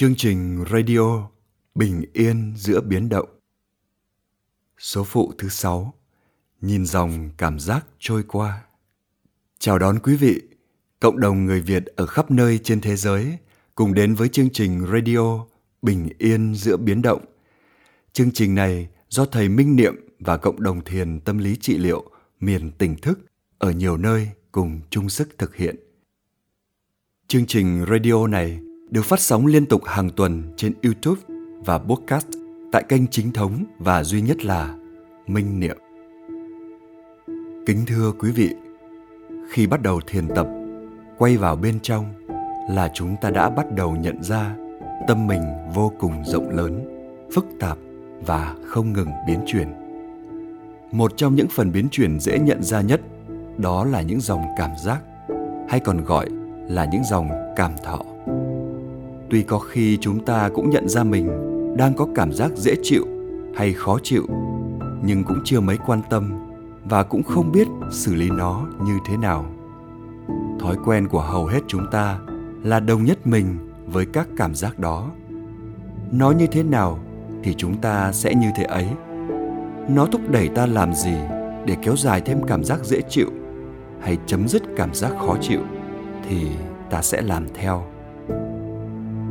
Chương trình radio Bình yên giữa biến động Số phụ thứ sáu Nhìn dòng cảm giác trôi qua Chào đón quý vị, cộng đồng người Việt ở khắp nơi trên thế giới cùng đến với chương trình radio Bình yên giữa biến động. Chương trình này do thầy Minh Niệm và cộng đồng thiền tâm lý trị liệu miền tỉnh thức ở nhiều nơi cùng chung sức thực hiện. Chương trình radio này được phát sóng liên tục hàng tuần trên YouTube và podcast tại kênh chính thống và duy nhất là Minh Niệm. Kính thưa quý vị, khi bắt đầu thiền tập, quay vào bên trong là chúng ta đã bắt đầu nhận ra tâm mình vô cùng rộng lớn, phức tạp và không ngừng biến chuyển. Một trong những phần biến chuyển dễ nhận ra nhất đó là những dòng cảm giác hay còn gọi là những dòng cảm thọ tuy có khi chúng ta cũng nhận ra mình đang có cảm giác dễ chịu hay khó chịu, nhưng cũng chưa mấy quan tâm và cũng không biết xử lý nó như thế nào. Thói quen của hầu hết chúng ta là đồng nhất mình với các cảm giác đó. Nó như thế nào thì chúng ta sẽ như thế ấy. Nó thúc đẩy ta làm gì để kéo dài thêm cảm giác dễ chịu hay chấm dứt cảm giác khó chịu thì ta sẽ làm theo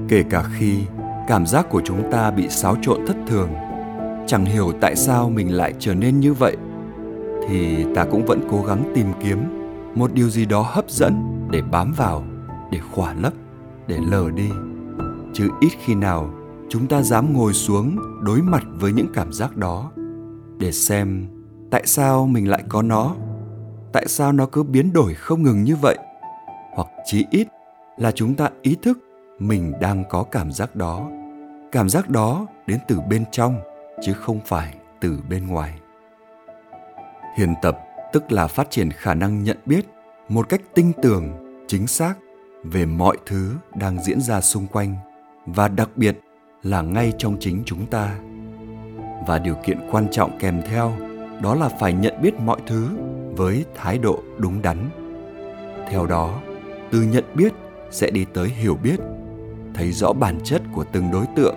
kể cả khi cảm giác của chúng ta bị xáo trộn thất thường, chẳng hiểu tại sao mình lại trở nên như vậy, thì ta cũng vẫn cố gắng tìm kiếm một điều gì đó hấp dẫn để bám vào, để khỏa lấp, để lờ đi. Chứ ít khi nào chúng ta dám ngồi xuống đối mặt với những cảm giác đó để xem tại sao mình lại có nó, tại sao nó cứ biến đổi không ngừng như vậy, hoặc chí ít là chúng ta ý thức mình đang có cảm giác đó. Cảm giác đó đến từ bên trong, chứ không phải từ bên ngoài. Hiền tập, tức là phát triển khả năng nhận biết một cách tinh tường, chính xác về mọi thứ đang diễn ra xung quanh, và đặc biệt là ngay trong chính chúng ta. Và điều kiện quan trọng kèm theo đó là phải nhận biết mọi thứ với thái độ đúng đắn. Theo đó, từ nhận biết sẽ đi tới hiểu biết thấy rõ bản chất của từng đối tượng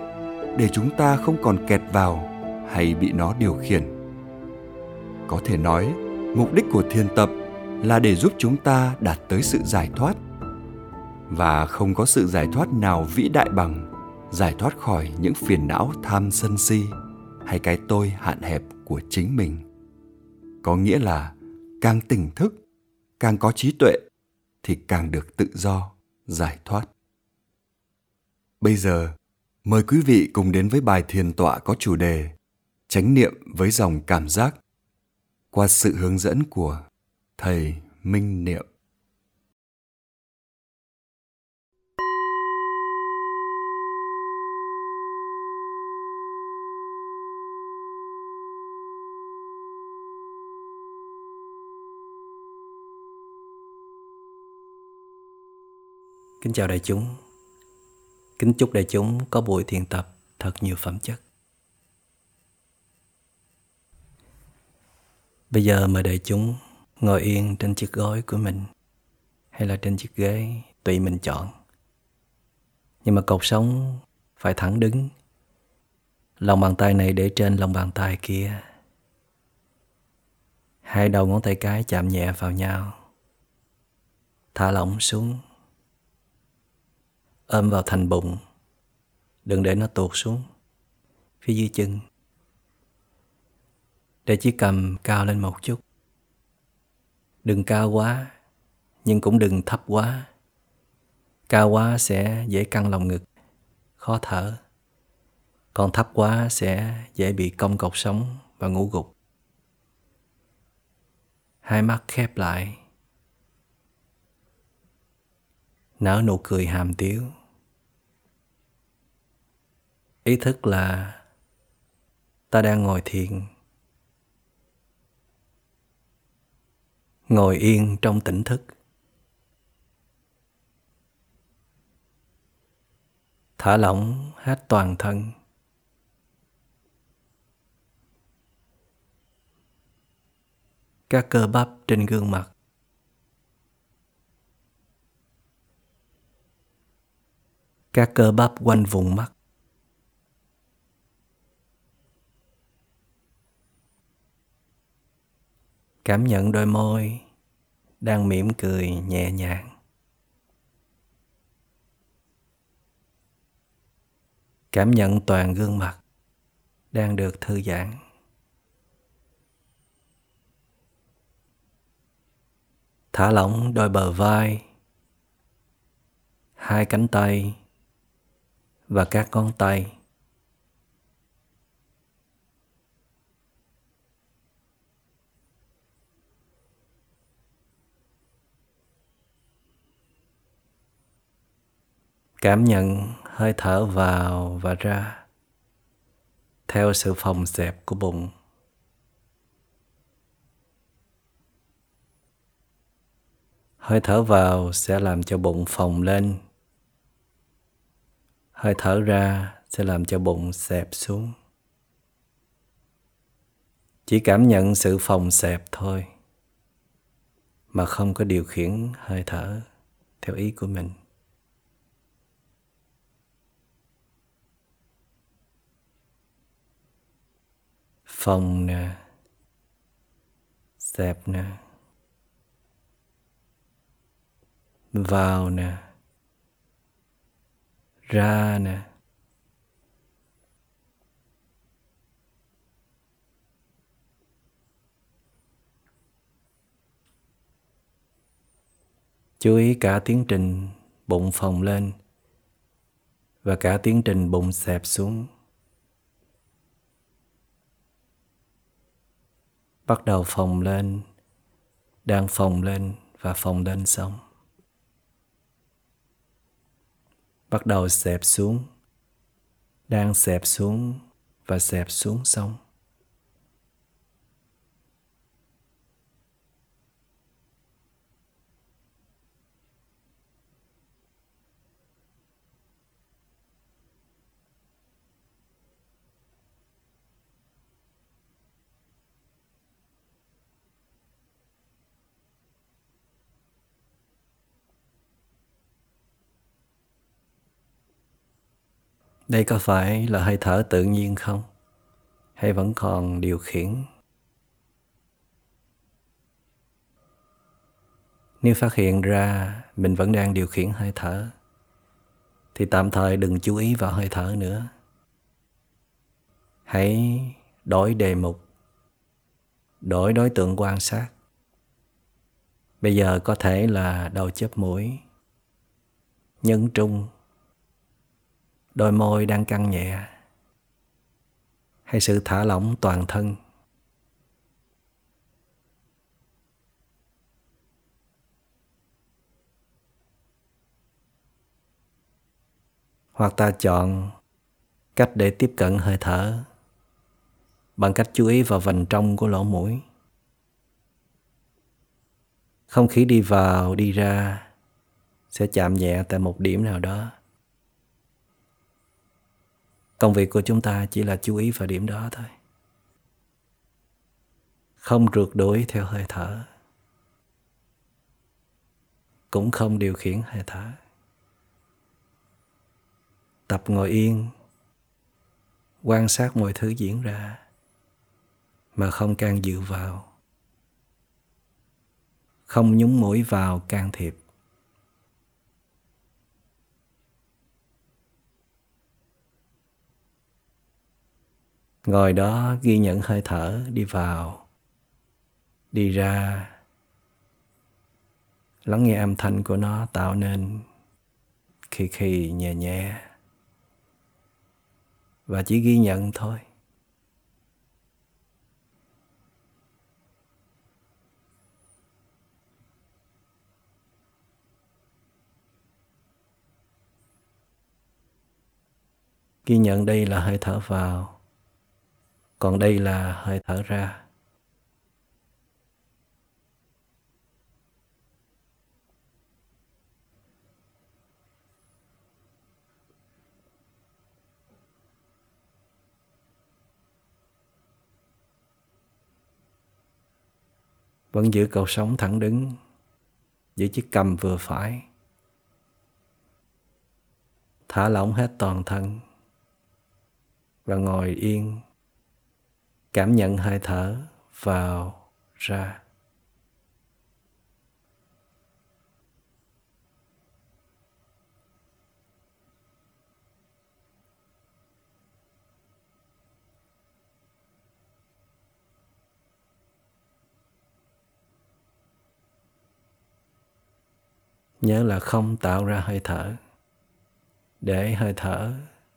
để chúng ta không còn kẹt vào hay bị nó điều khiển. Có thể nói, mục đích của thiền tập là để giúp chúng ta đạt tới sự giải thoát. Và không có sự giải thoát nào vĩ đại bằng giải thoát khỏi những phiền não tham sân si hay cái tôi hạn hẹp của chính mình. Có nghĩa là càng tỉnh thức, càng có trí tuệ thì càng được tự do, giải thoát bây giờ, mời quý vị cùng đến với bài thiền tọa có chủ đề chánh niệm với dòng cảm giác qua sự hướng dẫn của thầy minh niệm Kính chào đại chúng. Kính chúc đại chúng có buổi thiền tập thật nhiều phẩm chất. Bây giờ mời đại chúng ngồi yên trên chiếc gối của mình hay là trên chiếc ghế tùy mình chọn. Nhưng mà cột sống phải thẳng đứng. Lòng bàn tay này để trên lòng bàn tay kia. Hai đầu ngón tay cái chạm nhẹ vào nhau. Thả lỏng xuống ôm vào thành bụng. Đừng để nó tuột xuống phía dưới chân. Để chiếc cầm cao lên một chút. Đừng cao quá, nhưng cũng đừng thấp quá. Cao quá sẽ dễ căng lòng ngực, khó thở. Còn thấp quá sẽ dễ bị cong cột sống và ngủ gục. Hai mắt khép lại. Nở nụ cười hàm tiếu ý thức là ta đang ngồi thiền, ngồi yên trong tỉnh thức. Thả lỏng hết toàn thân. Các cơ bắp trên gương mặt. Các cơ bắp quanh vùng mắt. Cảm nhận đôi môi đang mỉm cười nhẹ nhàng. Cảm nhận toàn gương mặt đang được thư giãn. Thả lỏng đôi bờ vai, hai cánh tay và các ngón tay. Cảm nhận hơi thở vào và ra theo sự phòng xẹp của bụng. Hơi thở vào sẽ làm cho bụng phồng lên. Hơi thở ra sẽ làm cho bụng xẹp xuống. Chỉ cảm nhận sự phòng xẹp thôi, mà không có điều khiển hơi thở theo ý của mình. Phồng nè, dẹp nè, vào nè, ra nè. Chú ý cả tiến trình bụng phồng lên và cả tiến trình bụng xẹp xuống. Bắt đầu phồng lên, đang phồng lên và phồng lên xong. Bắt đầu xẹp xuống, đang xẹp xuống và xẹp xuống xong. Đây có phải là hơi thở tự nhiên không? Hay vẫn còn điều khiển? Nếu phát hiện ra mình vẫn đang điều khiển hơi thở, thì tạm thời đừng chú ý vào hơi thở nữa. Hãy đổi đề mục, đổi đối tượng quan sát. Bây giờ có thể là đầu chớp mũi, nhấn trung đôi môi đang căng nhẹ. Hay sự thả lỏng toàn thân. Hoặc ta chọn cách để tiếp cận hơi thở bằng cách chú ý vào vành trong của lỗ mũi. Không khí đi vào, đi ra sẽ chạm nhẹ tại một điểm nào đó công việc của chúng ta chỉ là chú ý vào điểm đó thôi. Không rượt đuổi theo hơi thở. Cũng không điều khiển hơi thở. Tập ngồi yên, quan sát mọi thứ diễn ra, mà không can dự vào. Không nhúng mũi vào can thiệp. Ngồi đó ghi nhận hơi thở đi vào, đi ra. Lắng nghe âm thanh của nó tạo nên khi khi nhẹ nhẹ. Và chỉ ghi nhận thôi. Ghi nhận đây là hơi thở vào còn đây là hơi thở ra. Vẫn giữ cầu sống thẳng đứng giữ chiếc cầm vừa phải. Thả lỏng hết toàn thân và ngồi yên cảm nhận hơi thở vào ra. Nhớ là không tạo ra hơi thở, để hơi thở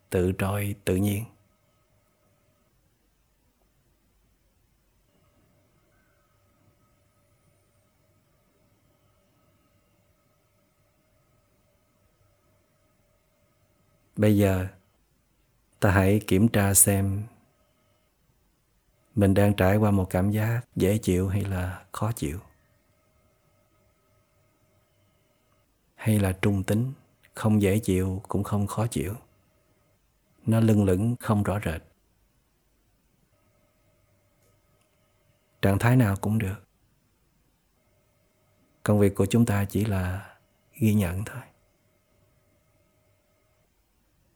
tự trôi tự nhiên. Bây giờ, ta hãy kiểm tra xem mình đang trải qua một cảm giác dễ chịu hay là khó chịu. Hay là trung tính, không dễ chịu cũng không khó chịu. Nó lưng lửng, không rõ rệt. Trạng thái nào cũng được. Công việc của chúng ta chỉ là ghi nhận thôi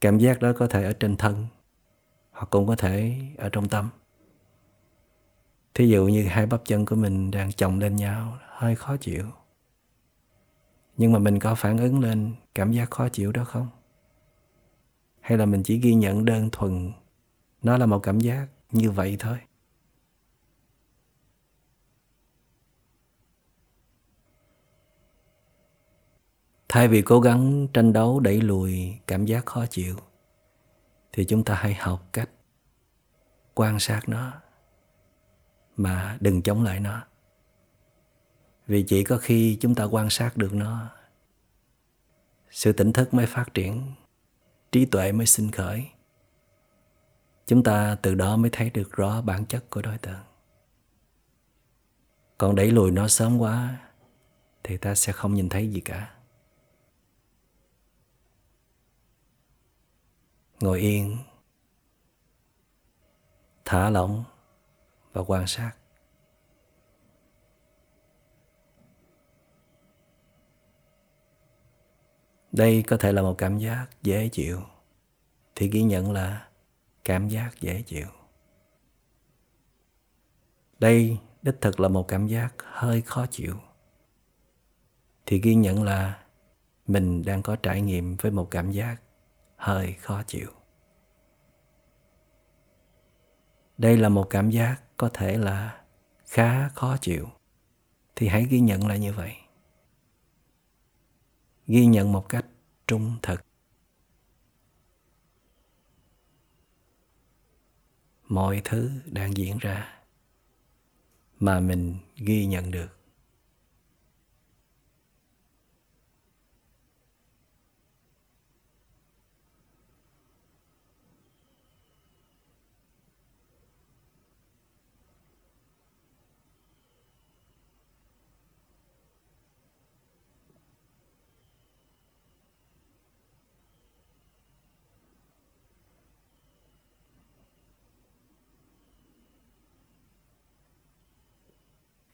cảm giác đó có thể ở trên thân, hoặc cũng có thể ở trong tâm. Thí dụ như hai bắp chân của mình đang chồng lên nhau, hơi khó chịu. Nhưng mà mình có phản ứng lên cảm giác khó chịu đó không? Hay là mình chỉ ghi nhận đơn thuần, nó là một cảm giác như vậy thôi? Thay vì cố gắng tranh đấu đẩy lùi cảm giác khó chịu, thì chúng ta hãy học cách quan sát nó mà đừng chống lại nó. Vì chỉ có khi chúng ta quan sát được nó, sự tỉnh thức mới phát triển, trí tuệ mới sinh khởi. Chúng ta từ đó mới thấy được rõ bản chất của đối tượng. Còn đẩy lùi nó sớm quá, thì ta sẽ không nhìn thấy gì cả. Ngồi yên, thả lỏng và quan sát. Đây có thể là một cảm giác dễ chịu, thì ghi nhận là cảm giác dễ chịu. Đây đích thực là một cảm giác hơi khó chịu, thì ghi nhận là mình đang có trải nghiệm với một cảm giác hơi khó chịu. Đây là một cảm giác có thể là khá khó chịu, thì hãy ghi nhận lại như vậy. Ghi nhận một cách trung thực. Mọi thứ đang diễn ra mà mình ghi nhận được.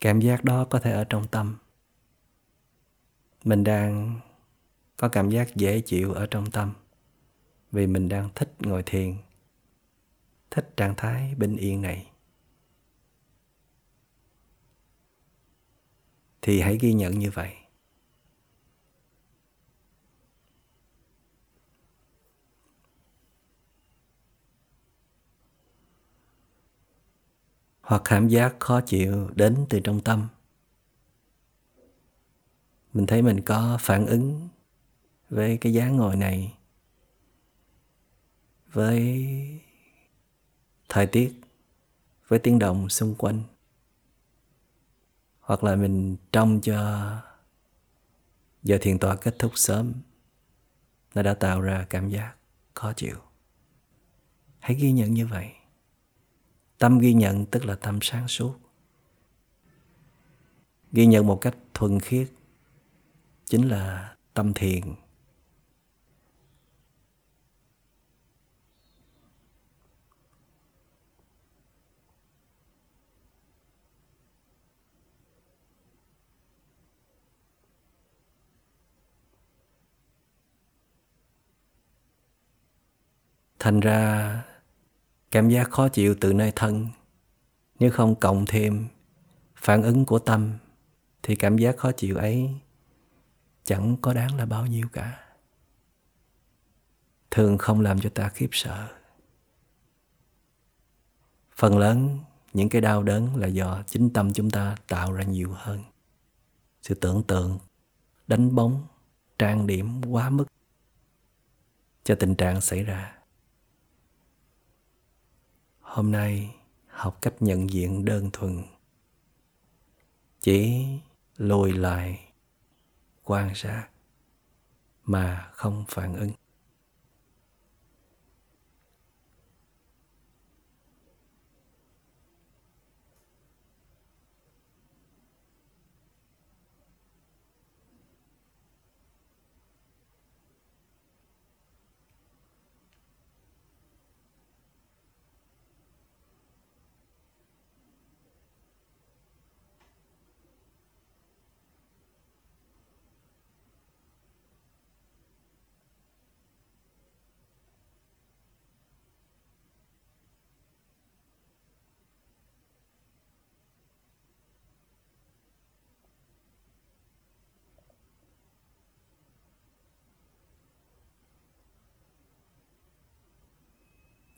Cảm giác đó có thể ở trong tâm. Mình đang có cảm giác dễ chịu ở trong tâm vì mình đang thích ngồi thiền, thích trạng thái bình yên này. Thì hãy ghi nhận như vậy. Hoặc cảm giác khó chịu đến từ trong tâm. Mình thấy mình có phản ứng với cái dáng ngồi này, với thời tiết, với tiếng động xung quanh. Hoặc là mình trông cho giờ thiền tọa kết thúc sớm, nó đã tạo ra cảm giác khó chịu. Hãy ghi nhận như vậy tâm ghi nhận tức là tâm sáng suốt. Ghi nhận một cách thuần khiết chính là tâm thiền. Thành ra cảm giác khó chịu từ nơi thân. Nếu không cộng thêm phản ứng của tâm, thì cảm giác khó chịu ấy chẳng có đáng là bao nhiêu cả. Thường không làm cho ta khiếp sợ. Phần lớn những cái đau đớn là do chính tâm chúng ta tạo ra nhiều hơn. Sự tưởng tượng, đánh bóng, trang điểm quá mức cho tình trạng xảy ra hôm nay học cách nhận diện đơn thuần. Chỉ lùi lại quan sát mà không phản ứng.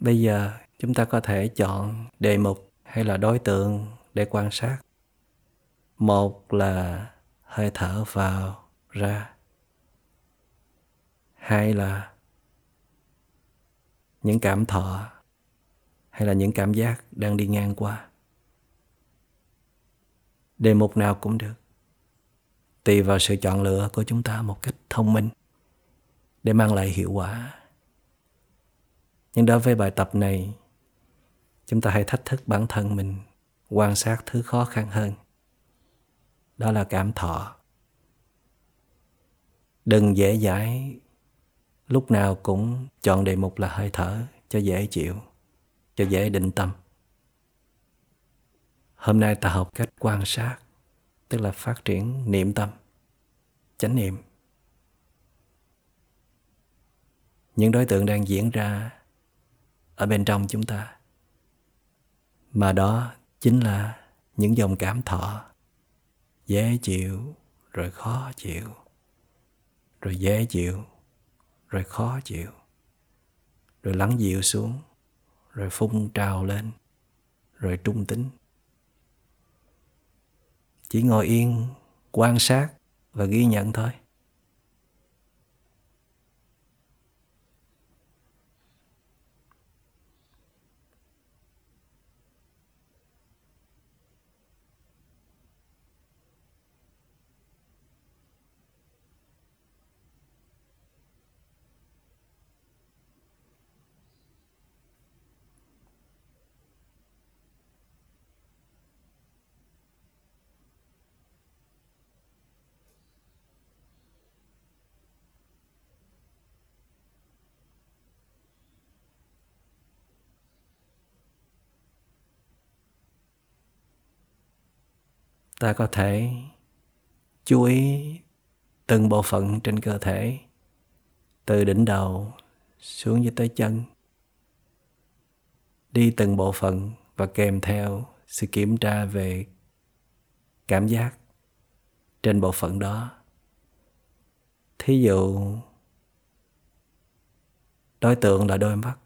Bây giờ chúng ta có thể chọn đề mục hay là đối tượng để quan sát. Một là hơi thở vào ra. Hai là những cảm thọ hay là những cảm giác đang đi ngang qua. Đề mục nào cũng được. Tùy vào sự chọn lựa của chúng ta một cách thông minh để mang lại hiệu quả nhưng đối với bài tập này, chúng ta hãy thách thức bản thân mình, quan sát thứ khó khăn hơn. Đó là cảm thọ. Đừng dễ dãi, lúc nào cũng chọn đề mục là hơi thở cho dễ chịu, cho dễ định tâm. Hôm nay ta học cách quan sát, tức là phát triển niệm tâm, chánh niệm. Những đối tượng đang diễn ra ở bên trong chúng ta. Mà đó chính là những dòng cảm thọ. Dễ chịu, rồi khó chịu. Rồi dễ chịu, rồi khó chịu. Rồi lắng dịu xuống, rồi phun trào lên, rồi trung tính. Chỉ ngồi yên, quan sát và ghi nhận thôi. Ta có thể chú ý từng bộ phận trên cơ thể, từ đỉnh đầu xuống dưới tới chân. Đi từng bộ phận và kèm theo sự kiểm tra về cảm giác trên bộ phận đó. Thí dụ, đối tượng là đôi mắt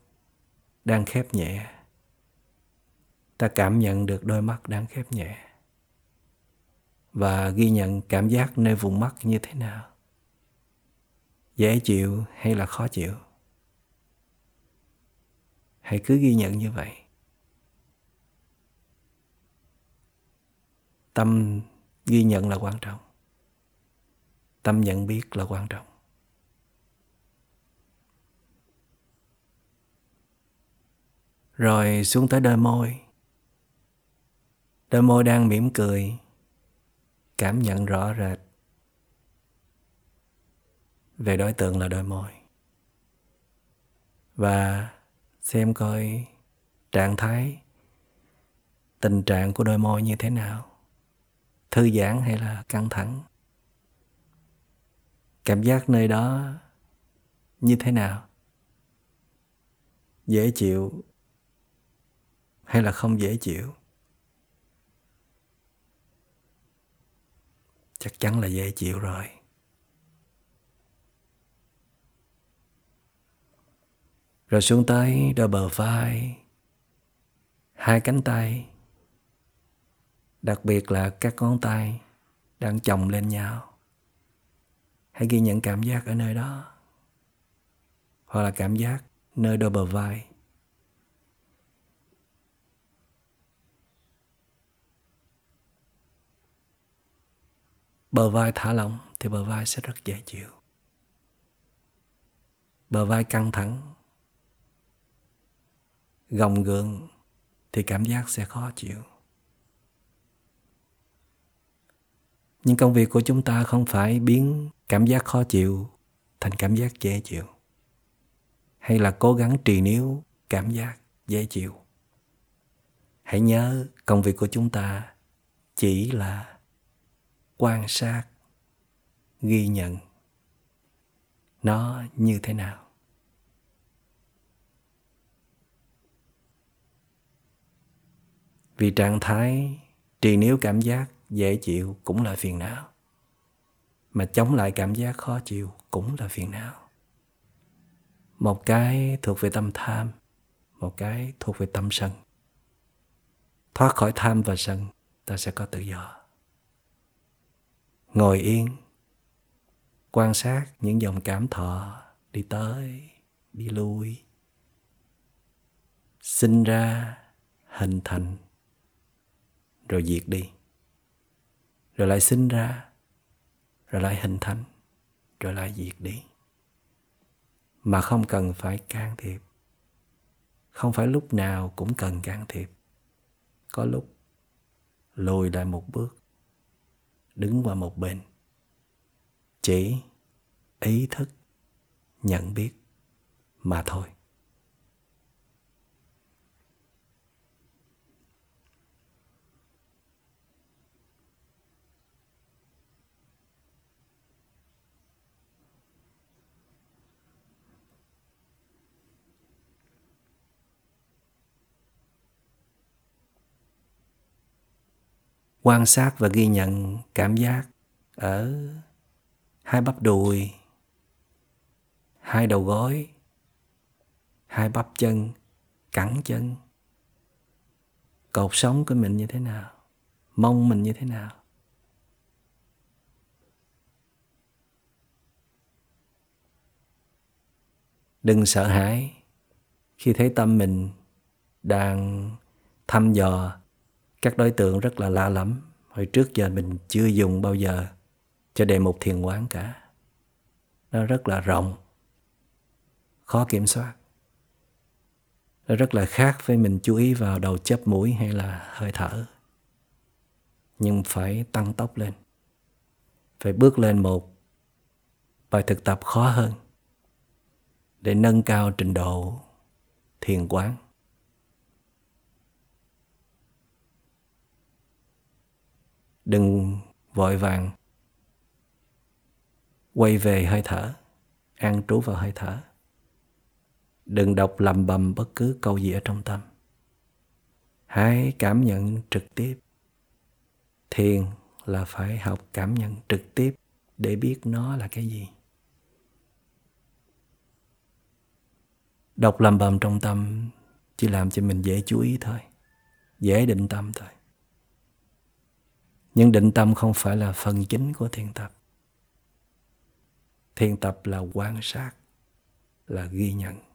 đang khép nhẹ. Ta cảm nhận được đôi mắt đang khép nhẹ và ghi nhận cảm giác nơi vùng mắt như thế nào. Dễ chịu hay là khó chịu? Hãy cứ ghi nhận như vậy. Tâm ghi nhận là quan trọng. Tâm nhận biết là quan trọng. Rồi xuống tới đôi môi. Đôi môi đang mỉm cười cảm nhận rõ rệt về đối tượng là đôi môi. Và xem coi trạng thái, tình trạng của đôi môi như thế nào, thư giãn hay là căng thẳng. Cảm giác nơi đó như thế nào? Dễ chịu hay là không dễ chịu? Chắc chắn là dễ chịu rồi. Rồi xuống tới đôi bờ vai hai cánh tay. Đặc biệt là các ngón tay đang chồng lên nhau. Hãy ghi nhận cảm giác ở nơi đó. Hoặc là cảm giác nơi đôi bờ vai bờ vai thả lỏng thì bờ vai sẽ rất dễ chịu. Bờ vai căng thẳng, gồng gượng thì cảm giác sẽ khó chịu. Nhưng công việc của chúng ta không phải biến cảm giác khó chịu thành cảm giác dễ chịu, hay là cố gắng trì níu cảm giác dễ chịu. Hãy nhớ công việc của chúng ta chỉ là quan sát, ghi nhận nó như thế nào. Vì trạng thái trì níu cảm giác dễ chịu cũng là phiền não, mà chống lại cảm giác khó chịu cũng là phiền não. Một cái thuộc về tâm tham, một cái thuộc về tâm sân. Thoát khỏi tham và sân, ta sẽ có tự do ngồi yên, quan sát những dòng cảm thọ đi tới, đi lui. Sinh ra, hình thành, rồi diệt đi. Rồi lại sinh ra, rồi lại hình thành, rồi lại diệt đi. Mà không cần phải can thiệp. Không phải lúc nào cũng cần can thiệp. Có lúc lùi lại một bước đứng qua một bên. Chỉ ý thức nhận biết mà thôi. Quan sát và ghi nhận cảm giác ở hai bắp đùi, hai đầu gối, hai bắp chân, cẳng chân. Cột sống của mình như thế nào? Mông mình như thế nào? Đừng sợ hãi khi thấy tâm mình đang thăm dò các đối tượng rất là lạ lắm hồi trước giờ mình chưa dùng bao giờ cho đề mục thiền quán cả. Nó rất là rộng, khó kiểm soát. Nó rất là khác với mình chú ý vào đầu chớp mũi hay là hơi thở. Nhưng phải tăng tốc lên. Phải bước lên một bài thực tập khó hơn để nâng cao trình độ thiền quán. Đừng vội vàng. Quay về hơi thở, an trú vào hơi thở. Đừng đọc lầm bầm bất cứ câu gì ở trong tâm. Hãy cảm nhận trực tiếp. Thiền là phải học cảm nhận trực tiếp để biết nó là cái gì. Đọc lầm bầm trong tâm chỉ làm cho mình dễ chú ý thôi, dễ định tâm thôi nhưng định tâm không phải là phần chính của thiền tập. Thiền tập là quan sát, là ghi nhận.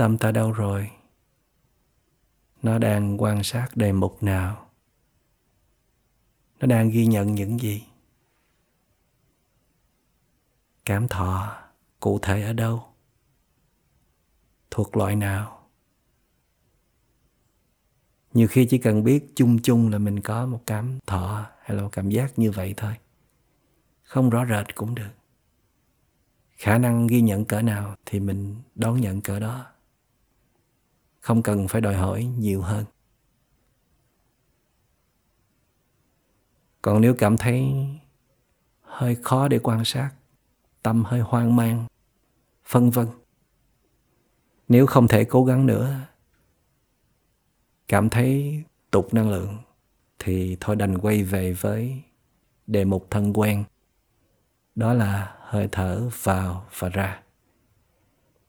Tâm ta đâu rồi? Nó đang quan sát đề mục nào? Nó đang ghi nhận những gì? Cảm thọ cụ thể ở đâu? Thuộc loại nào? Nhiều khi chỉ cần biết chung chung là mình có một cảm thọ hay là một cảm giác như vậy thôi. Không rõ rệt cũng được. Khả năng ghi nhận cỡ nào thì mình đón nhận cỡ đó không cần phải đòi hỏi nhiều hơn. Còn nếu cảm thấy hơi khó để quan sát, tâm hơi hoang mang phân vân. Nếu không thể cố gắng nữa, cảm thấy tụt năng lượng, thì thôi đành quay về với đề mục thân quen. Đó là hơi thở vào và ra.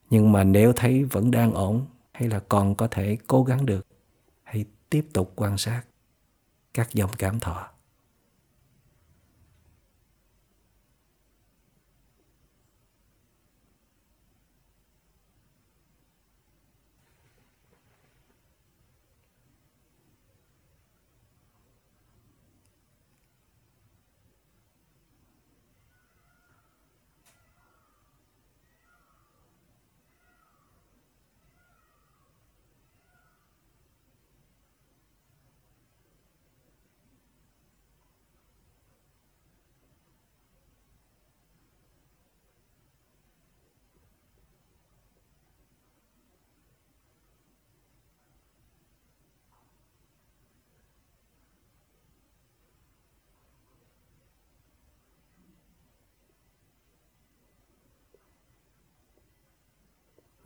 Nhưng mà nếu thấy vẫn đang ổn hay là còn có thể cố gắng được, hãy tiếp tục quan sát các dòng cảm thọ.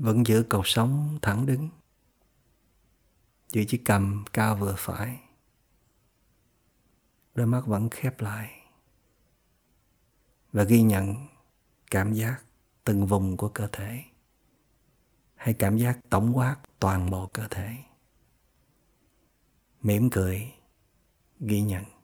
Vẫn giữ cột sống thẳng đứng. Giữ chiếc cầm cao vừa phải, đôi mắt vẫn khép lại và ghi nhận cảm giác từng vùng của cơ thể hay cảm giác tổng quát toàn bộ cơ thể. Mỉm cười ghi nhận.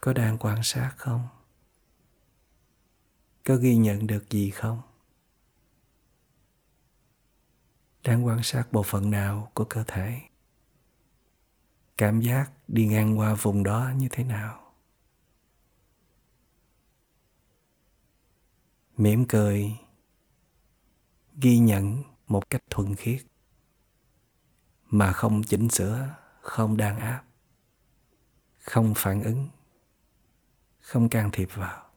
Có đang quan sát không? Có ghi nhận được gì không? Đang quan sát bộ phận nào của cơ thể? Cảm giác đi ngang qua vùng đó như thế nào? Mỉm cười, ghi nhận một cách thuần khiết, mà không chỉnh sửa, không đàn áp, không phản ứng không can thiệp vào.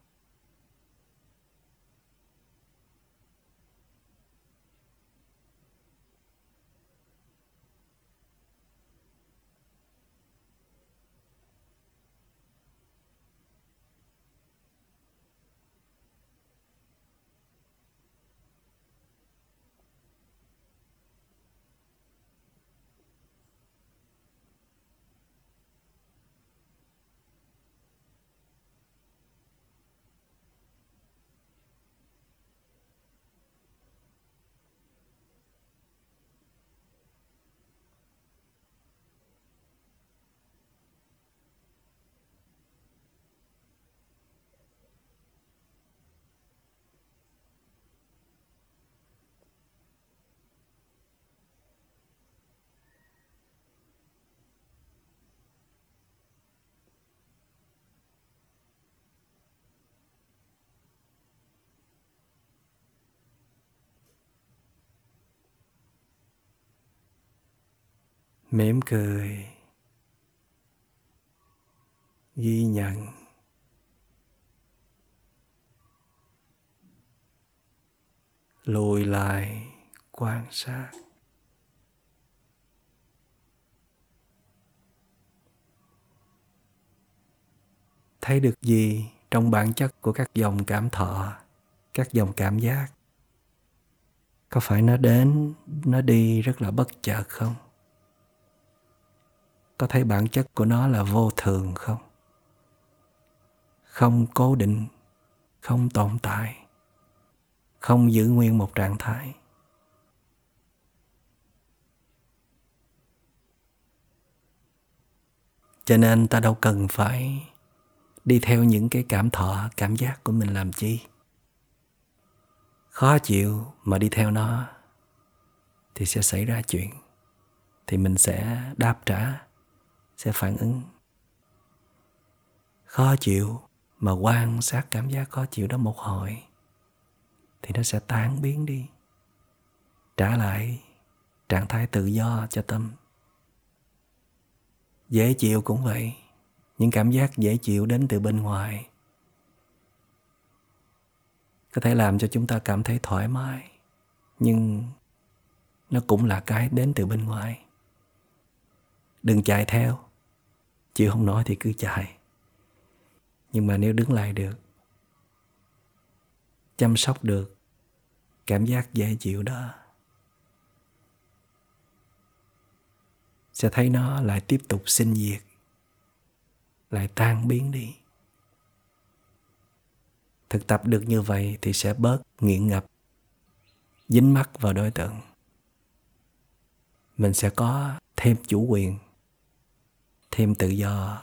Mỉm cười, ghi nhận. Lùi lại quan sát. Thấy được gì trong bản chất của các dòng cảm thọ, các dòng cảm giác? Có phải nó đến, nó đi rất là bất chợt không? Có thấy bản chất của nó là vô thường không? Không cố định, không tồn tại, không giữ nguyên một trạng thái. Cho nên ta đâu cần phải đi theo những cái cảm thọ, cảm giác của mình làm chi. Khó chịu mà đi theo nó thì sẽ xảy ra chuyện, thì mình sẽ đáp trả sẽ phản ứng. Khó chịu mà quan sát cảm giác khó chịu đó một hồi, thì nó sẽ tan biến đi, trả lại trạng thái tự do cho tâm. Dễ chịu cũng vậy, những cảm giác dễ chịu đến từ bên ngoài, có thể làm cho chúng ta cảm thấy thoải mái, nhưng nó cũng là cái đến từ bên ngoài. Đừng chạy theo chịu không nói thì cứ chạy. Nhưng mà nếu đứng lại được, chăm sóc được, cảm giác dễ chịu đó, sẽ thấy nó lại tiếp tục sinh diệt, lại tan biến đi. Thực tập được như vậy thì sẽ bớt nghiện ngập, dính mắc vào đối tượng. Mình sẽ có thêm chủ quyền thêm tự do,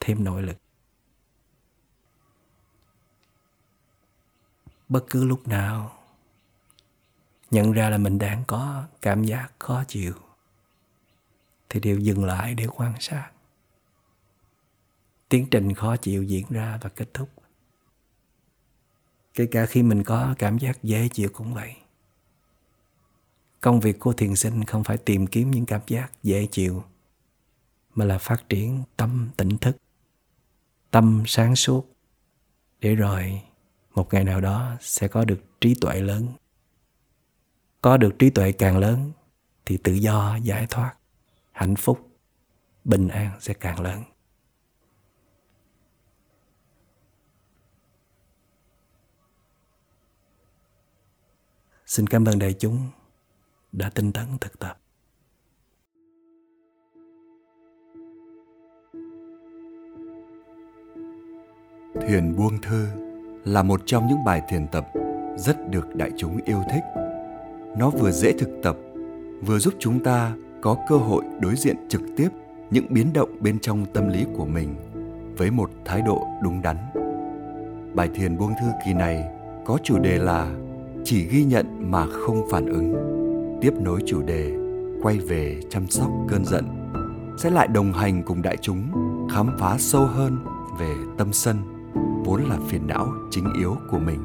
thêm nội lực. Bất cứ lúc nào, nhận ra là mình đang có cảm giác khó chịu, thì đều dừng lại để quan sát. Tiến trình khó chịu diễn ra và kết thúc. Kể cả khi mình có cảm giác dễ chịu cũng vậy. Công việc của thiền sinh không phải tìm kiếm những cảm giác dễ chịu mà là phát triển tâm tỉnh thức, tâm sáng suốt, để rồi một ngày nào đó sẽ có được trí tuệ lớn có được trí tuệ càng lớn thì tự do giải thoát, hạnh phúc, bình an sẽ càng lớn Xin cảm ơn đại chúng đã tinh tấn thực tập. Thiền buông thư là một trong những bài thiền tập rất được đại chúng yêu thích. Nó vừa dễ thực tập, vừa giúp chúng ta có cơ hội đối diện trực tiếp những biến động bên trong tâm lý của mình với một thái độ đúng đắn. Bài thiền buông thư kỳ này có chủ đề là chỉ ghi nhận mà không phản ứng tiếp nối chủ đề quay về chăm sóc cơn giận sẽ lại đồng hành cùng đại chúng khám phá sâu hơn về tâm sân vốn là phiền não chính yếu của mình.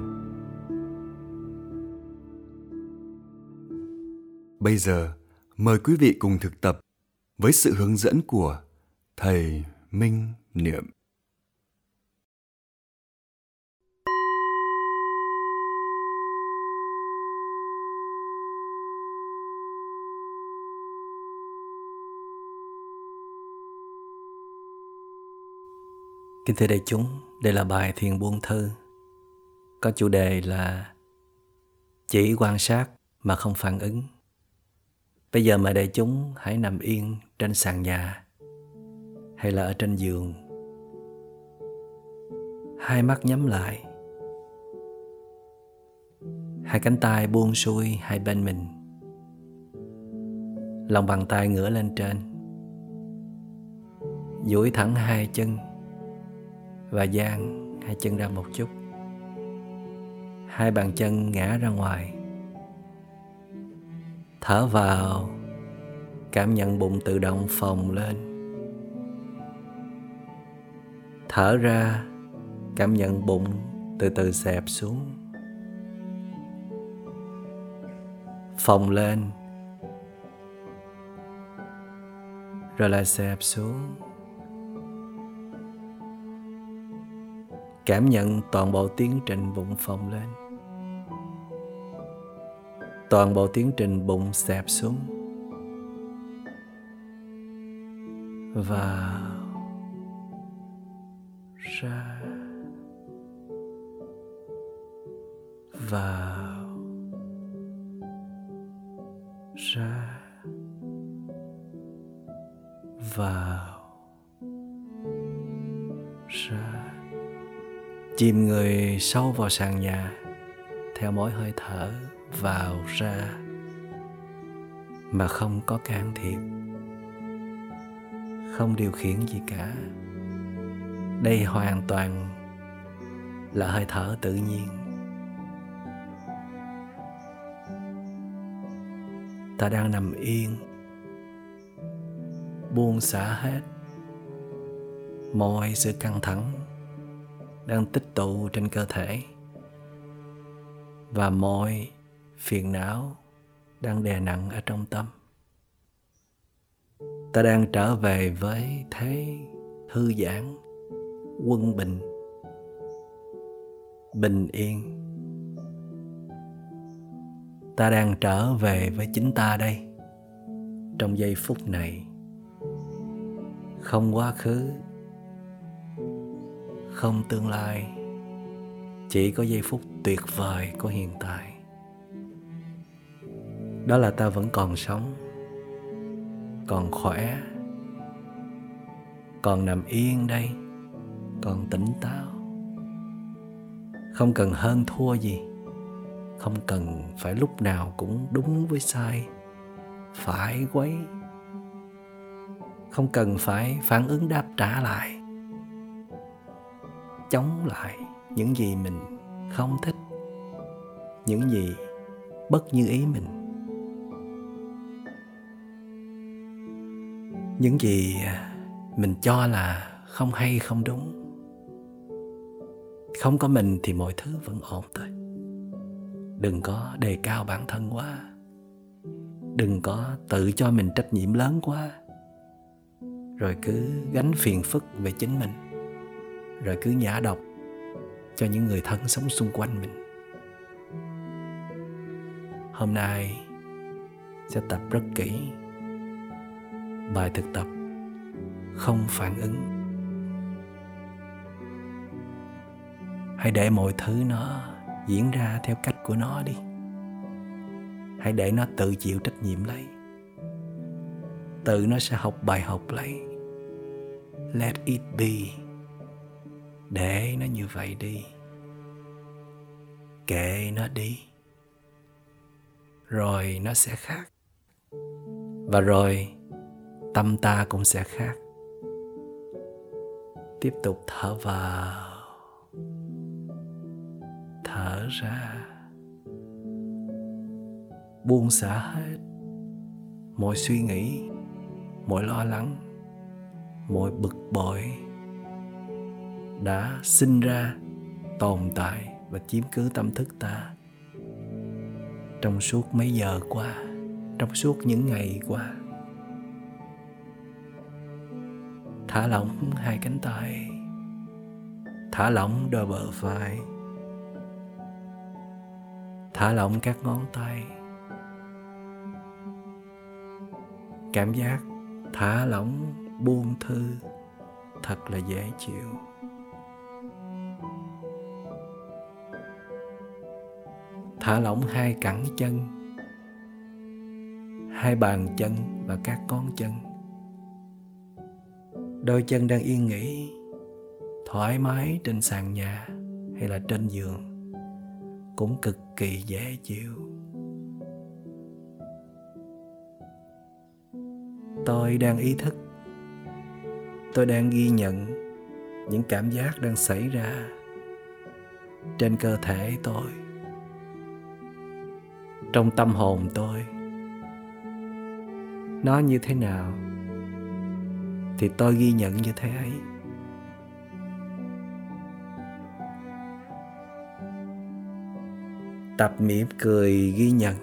Bây giờ, mời quý vị cùng thực tập với sự hướng dẫn của thầy minh niệm. Kính thưa đại chúng, đây là bài thiền buông thư có chủ đề là chỉ quan sát mà không phản ứng. Bây giờ mời đại chúng hãy nằm yên trên sàn nhà hay là ở trên giường. Hai mắt nhắm lại. Hai cánh tay buông xuôi hai bên mình. Lòng bàn tay ngửa lên trên. duỗi thẳng hai chân và dang hai chân ra một chút. Hai bàn chân ngã ra ngoài. Thở vào, cảm nhận bụng tự động phồng lên. Thở ra, cảm nhận bụng từ từ xẹp xuống. Phồng lên. Rồi lại xẹp xuống. Cảm nhận toàn bộ tiến trình bụng phồng lên. Toàn bộ tiến trình bụng xẹp xuống. Vào ra vào ra vào chìm người sâu vào sàn nhà, theo mỗi hơi thở vào ra, mà không có can thiệp, không điều khiển gì cả. Đây hoàn toàn là hơi thở tự nhiên. Ta đang nằm yên, buông xả hết mọi sự căng thẳng đang tích tụ trên cơ thể. Và mọi phiền não đang đè nặng ở trong tâm. Ta đang trở về với thế thư giãn, quân bình bình yên. Ta đang trở về với chính ta đây, trong giây phút này. Không quá khứ không tương lai. Chỉ có giây phút tuyệt vời của hiện tại. Đó là ta vẫn còn sống, còn khỏe, còn nằm yên đây, còn tỉnh táo. Không cần hơn thua gì, không cần phải lúc nào cũng đúng với sai, phải quấy. Không cần phải phản ứng đáp trả lại chống lại những gì mình không thích, những gì bất như ý mình. Những gì mình cho là không hay, không đúng. Không có mình thì mọi thứ vẫn ổn thôi. Đừng có đề cao bản thân quá. Đừng có tự cho mình trách nhiệm lớn quá. Rồi cứ gánh phiền phức về chính mình rồi cứ nhã độc cho những người thân sống xung quanh mình. Hôm nay sẽ tập rất kỹ. Bài thực tập không phản ứng. Hãy để mọi thứ nó diễn ra theo cách của nó đi. Hãy để nó tự chịu trách nhiệm lấy. Tự nó sẽ học bài học lấy. Let it be để nó như vậy đi. Kệ nó đi. Rồi nó sẽ khác. Và rồi tâm ta cũng sẽ khác. Tiếp tục thở vào. Thở ra. Buông xả hết mọi suy nghĩ, mọi lo lắng, mọi bực bội đã sinh ra, tồn tại và chiếm cứ tâm thức ta. Trong suốt mấy giờ qua, trong suốt những ngày qua, thả lỏng hai cánh tay, thả lỏng đôi bờ vai, thả lỏng các ngón tay. Cảm giác thả lỏng buông thư thật là dễ chịu. Thả lỏng hai cẳng chân, hai bàn chân và các con chân. Đôi chân đang yên nghỉ, thoải mái trên sàn nhà hay là trên giường, cũng cực kỳ dễ chịu. Tôi đang ý thức, tôi đang ghi nhận những cảm giác đang xảy ra trên cơ thể tôi trong tâm hồn tôi. Nó như thế nào thì tôi ghi nhận như thế ấy. Tập mỉm cười ghi nhận.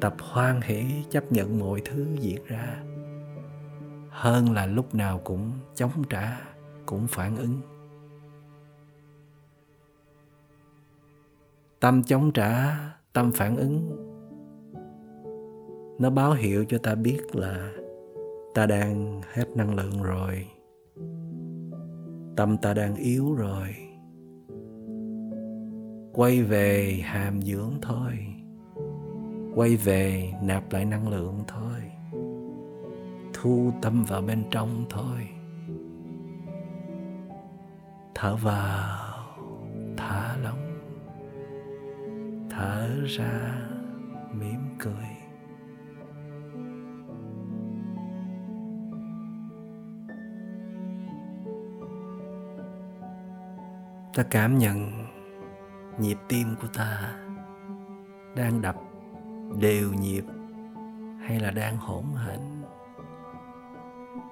Tập hoan hỷ chấp nhận mọi thứ diễn ra. Hơn là lúc nào cũng chống trả, cũng phản ứng. Tâm chống trả, tâm phản ứng. Nó báo hiệu cho ta biết là ta đang hết năng lượng rồi. Tâm ta đang yếu rồi. Quay về hàm dưỡng thôi. Quay về nạp lại năng lượng thôi. Thu tâm vào bên trong thôi. Thở vào, thả lỏng thở ra, mỉm cười. Ta cảm nhận nhịp tim của ta đang đập đều nhịp hay là đang hỗn hển?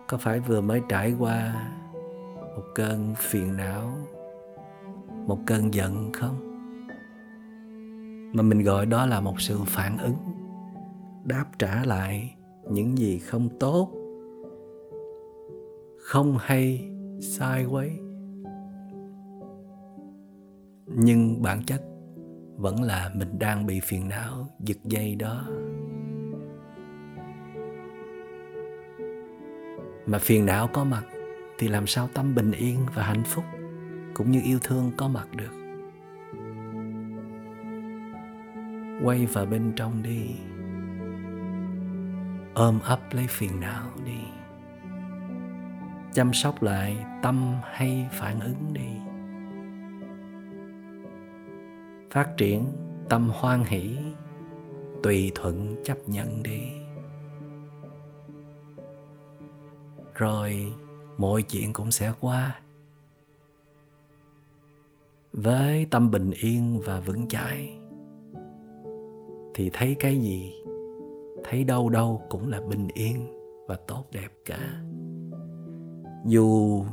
Có phải vừa mới trải qua một cơn phiền não, một cơn giận không? Mà mình gọi đó là một sự phản ứng, đáp trả lại những gì không tốt, không hay, sai quấy. Nhưng bản chất vẫn là mình đang bị phiền não giật dây đó. Mà phiền não có mặt thì làm sao tâm bình yên và hạnh phúc, cũng như yêu thương có mặt được? Quay vào bên trong đi. Ôm ấp lấy phiền não đi. Chăm sóc lại tâm hay phản ứng đi. Phát triển tâm hoan hỷ, tùy thuận chấp nhận đi. Rồi mọi chuyện cũng sẽ qua. Với tâm bình yên và vững chãi thì thấy cái gì? Thấy đâu đâu cũng là bình yên và tốt đẹp cả. Dù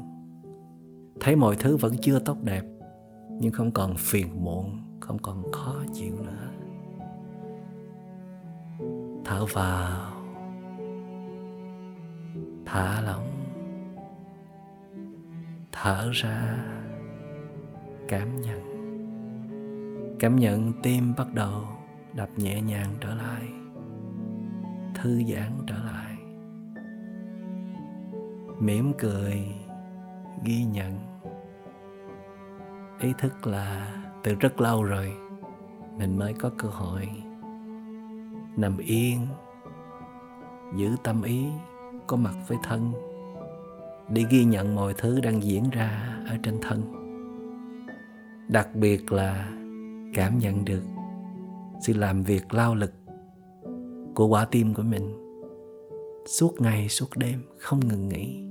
thấy mọi thứ vẫn chưa tốt đẹp, nhưng không còn phiền muộn, không còn khó chịu nữa. Thở vào, thả lỏng, thở ra, cảm nhận. Cảm nhận tim bắt đầu đập nhẹ nhàng trở lại, thư giãn trở lại. Mỉm cười ghi nhận. Ý thức là từ rất lâu rồi mình mới có cơ hội nằm yên, giữ tâm ý có mặt với thân để ghi nhận mọi thứ đang diễn ra ở trên thân. Đặc biệt là cảm nhận được sự làm việc lao lực của quả tim của mình. Suốt ngày, suốt đêm, không ngừng nghỉ.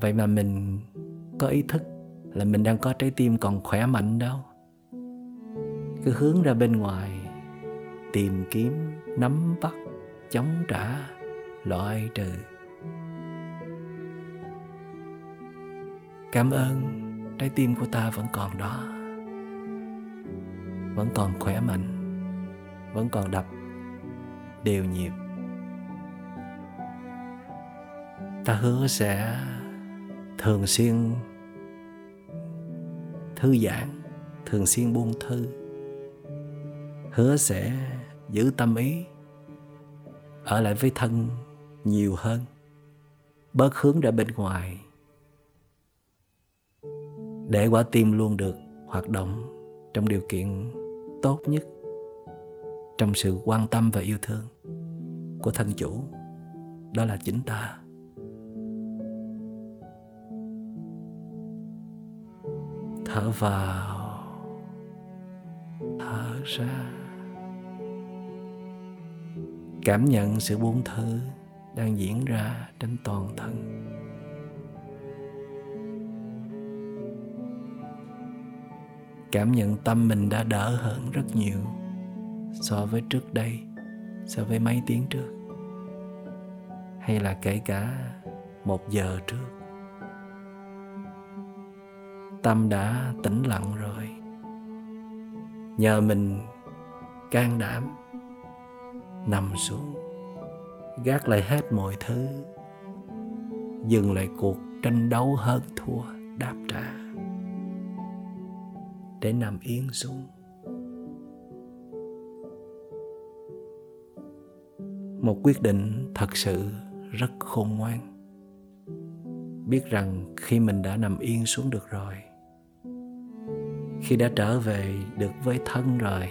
Vậy mà mình có ý thức là mình đang có trái tim còn khỏe mạnh đâu. Cứ hướng ra bên ngoài, tìm kiếm, nắm bắt, chống trả, loại trừ. Cảm ơn, trái tim của ta vẫn còn đó vẫn còn khỏe mạnh, vẫn còn đập, đều nhịp. Ta hứa sẽ thường xuyên thư giãn, thường xuyên buông thư. Hứa sẽ giữ tâm ý, ở lại với thân nhiều hơn. Bớt hướng ra bên ngoài, để quả tim luôn được hoạt động trong điều kiện tốt nhất trong sự quan tâm và yêu thương của thân chủ, đó là chính ta. Thở vào, thở ra. Cảm nhận sự buông thư đang diễn ra trên toàn thân. Cảm nhận tâm mình đã đỡ hơn rất nhiều so với trước đây, so với mấy tiếng trước. Hay là kể cả một giờ trước. Tâm đã tĩnh lặng rồi. Nhờ mình can đảm nằm xuống, gác lại hết mọi thứ, dừng lại cuộc tranh đấu hơn thua đáp trả để nằm yên xuống. Một quyết định thật sự rất khôn ngoan. Biết rằng khi mình đã nằm yên xuống được rồi, khi đã trở về được với thân rồi,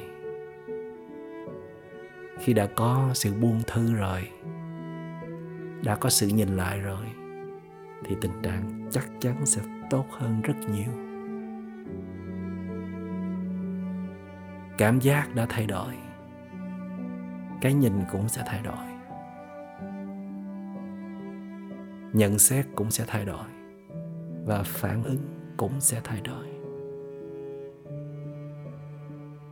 khi đã có sự buông thư rồi, đã có sự nhìn lại rồi, thì tình trạng chắc chắn sẽ tốt hơn rất nhiều. Cảm giác đã thay đổi. Cái nhìn cũng sẽ thay đổi. Nhận xét cũng sẽ thay đổi. Và phản ứng cũng sẽ thay đổi.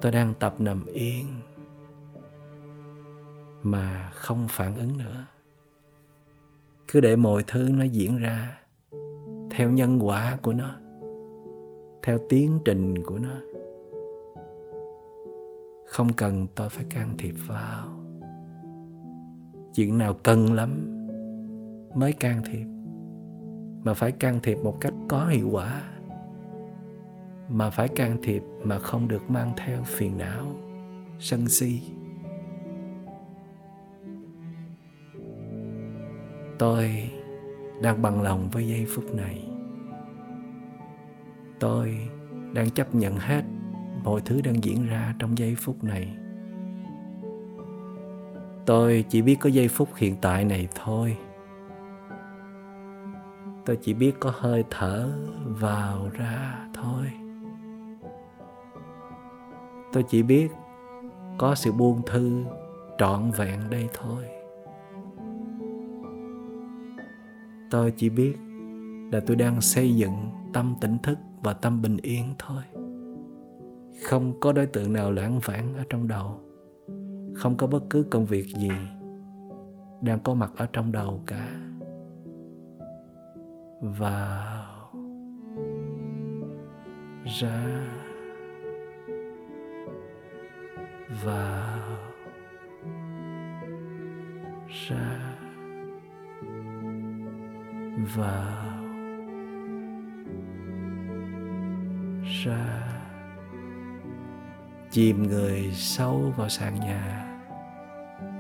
Tôi đang tập nằm yên mà không phản ứng nữa. Cứ để mọi thứ nó diễn ra theo nhân quả của nó, theo tiến trình của nó không cần tôi phải can thiệp vào. Chuyện nào cần lắm mới can thiệp. Mà phải can thiệp một cách có hiệu quả. Mà phải can thiệp mà không được mang theo phiền não, sân si. Tôi đang bằng lòng với giây phút này. Tôi đang chấp nhận hết mọi thứ đang diễn ra trong giây phút này. Tôi chỉ biết có giây phút hiện tại này thôi. Tôi chỉ biết có hơi thở vào ra thôi. Tôi chỉ biết có sự buông thư trọn vẹn đây thôi. Tôi chỉ biết là tôi đang xây dựng tâm tỉnh thức và tâm bình yên thôi không có đối tượng nào lãng vãng ở trong đầu. Không có bất cứ công việc gì đang có mặt ở trong đầu cả. Vào, ra vào ra vào ra chìm người sâu vào sàn nhà,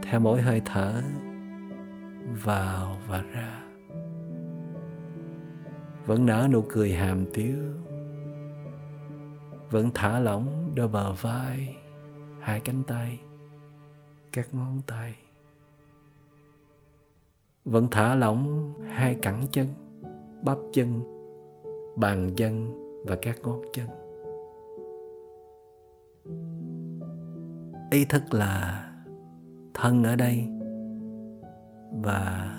theo mỗi hơi thở vào và ra. Vẫn nở nụ cười hàm tiếu, vẫn thả lỏng đôi bờ vai, hai cánh tay, các ngón tay. Vẫn thả lỏng hai cẳng chân, bắp chân, bàn chân và các ngón chân. Ý thức là thân ở đây và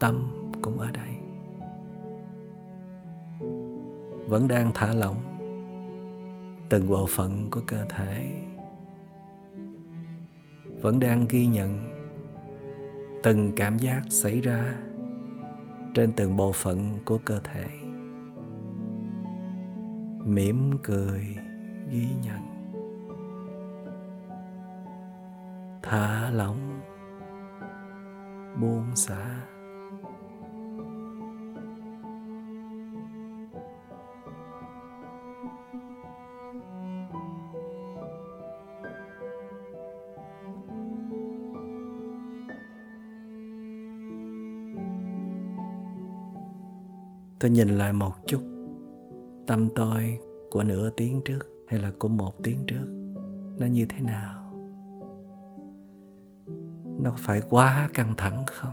tâm cũng ở đây. Vẫn đang thả lỏng từng bộ phận của cơ thể. Vẫn đang ghi nhận từng cảm giác xảy ra trên từng bộ phận của cơ thể. Mỉm cười ghi nhận. Thả lỏng, buông xả. Tôi nhìn lại một chút, tâm tôi của nửa tiếng trước hay là của một tiếng trước, nó như thế nào? Nó phải quá căng thẳng không?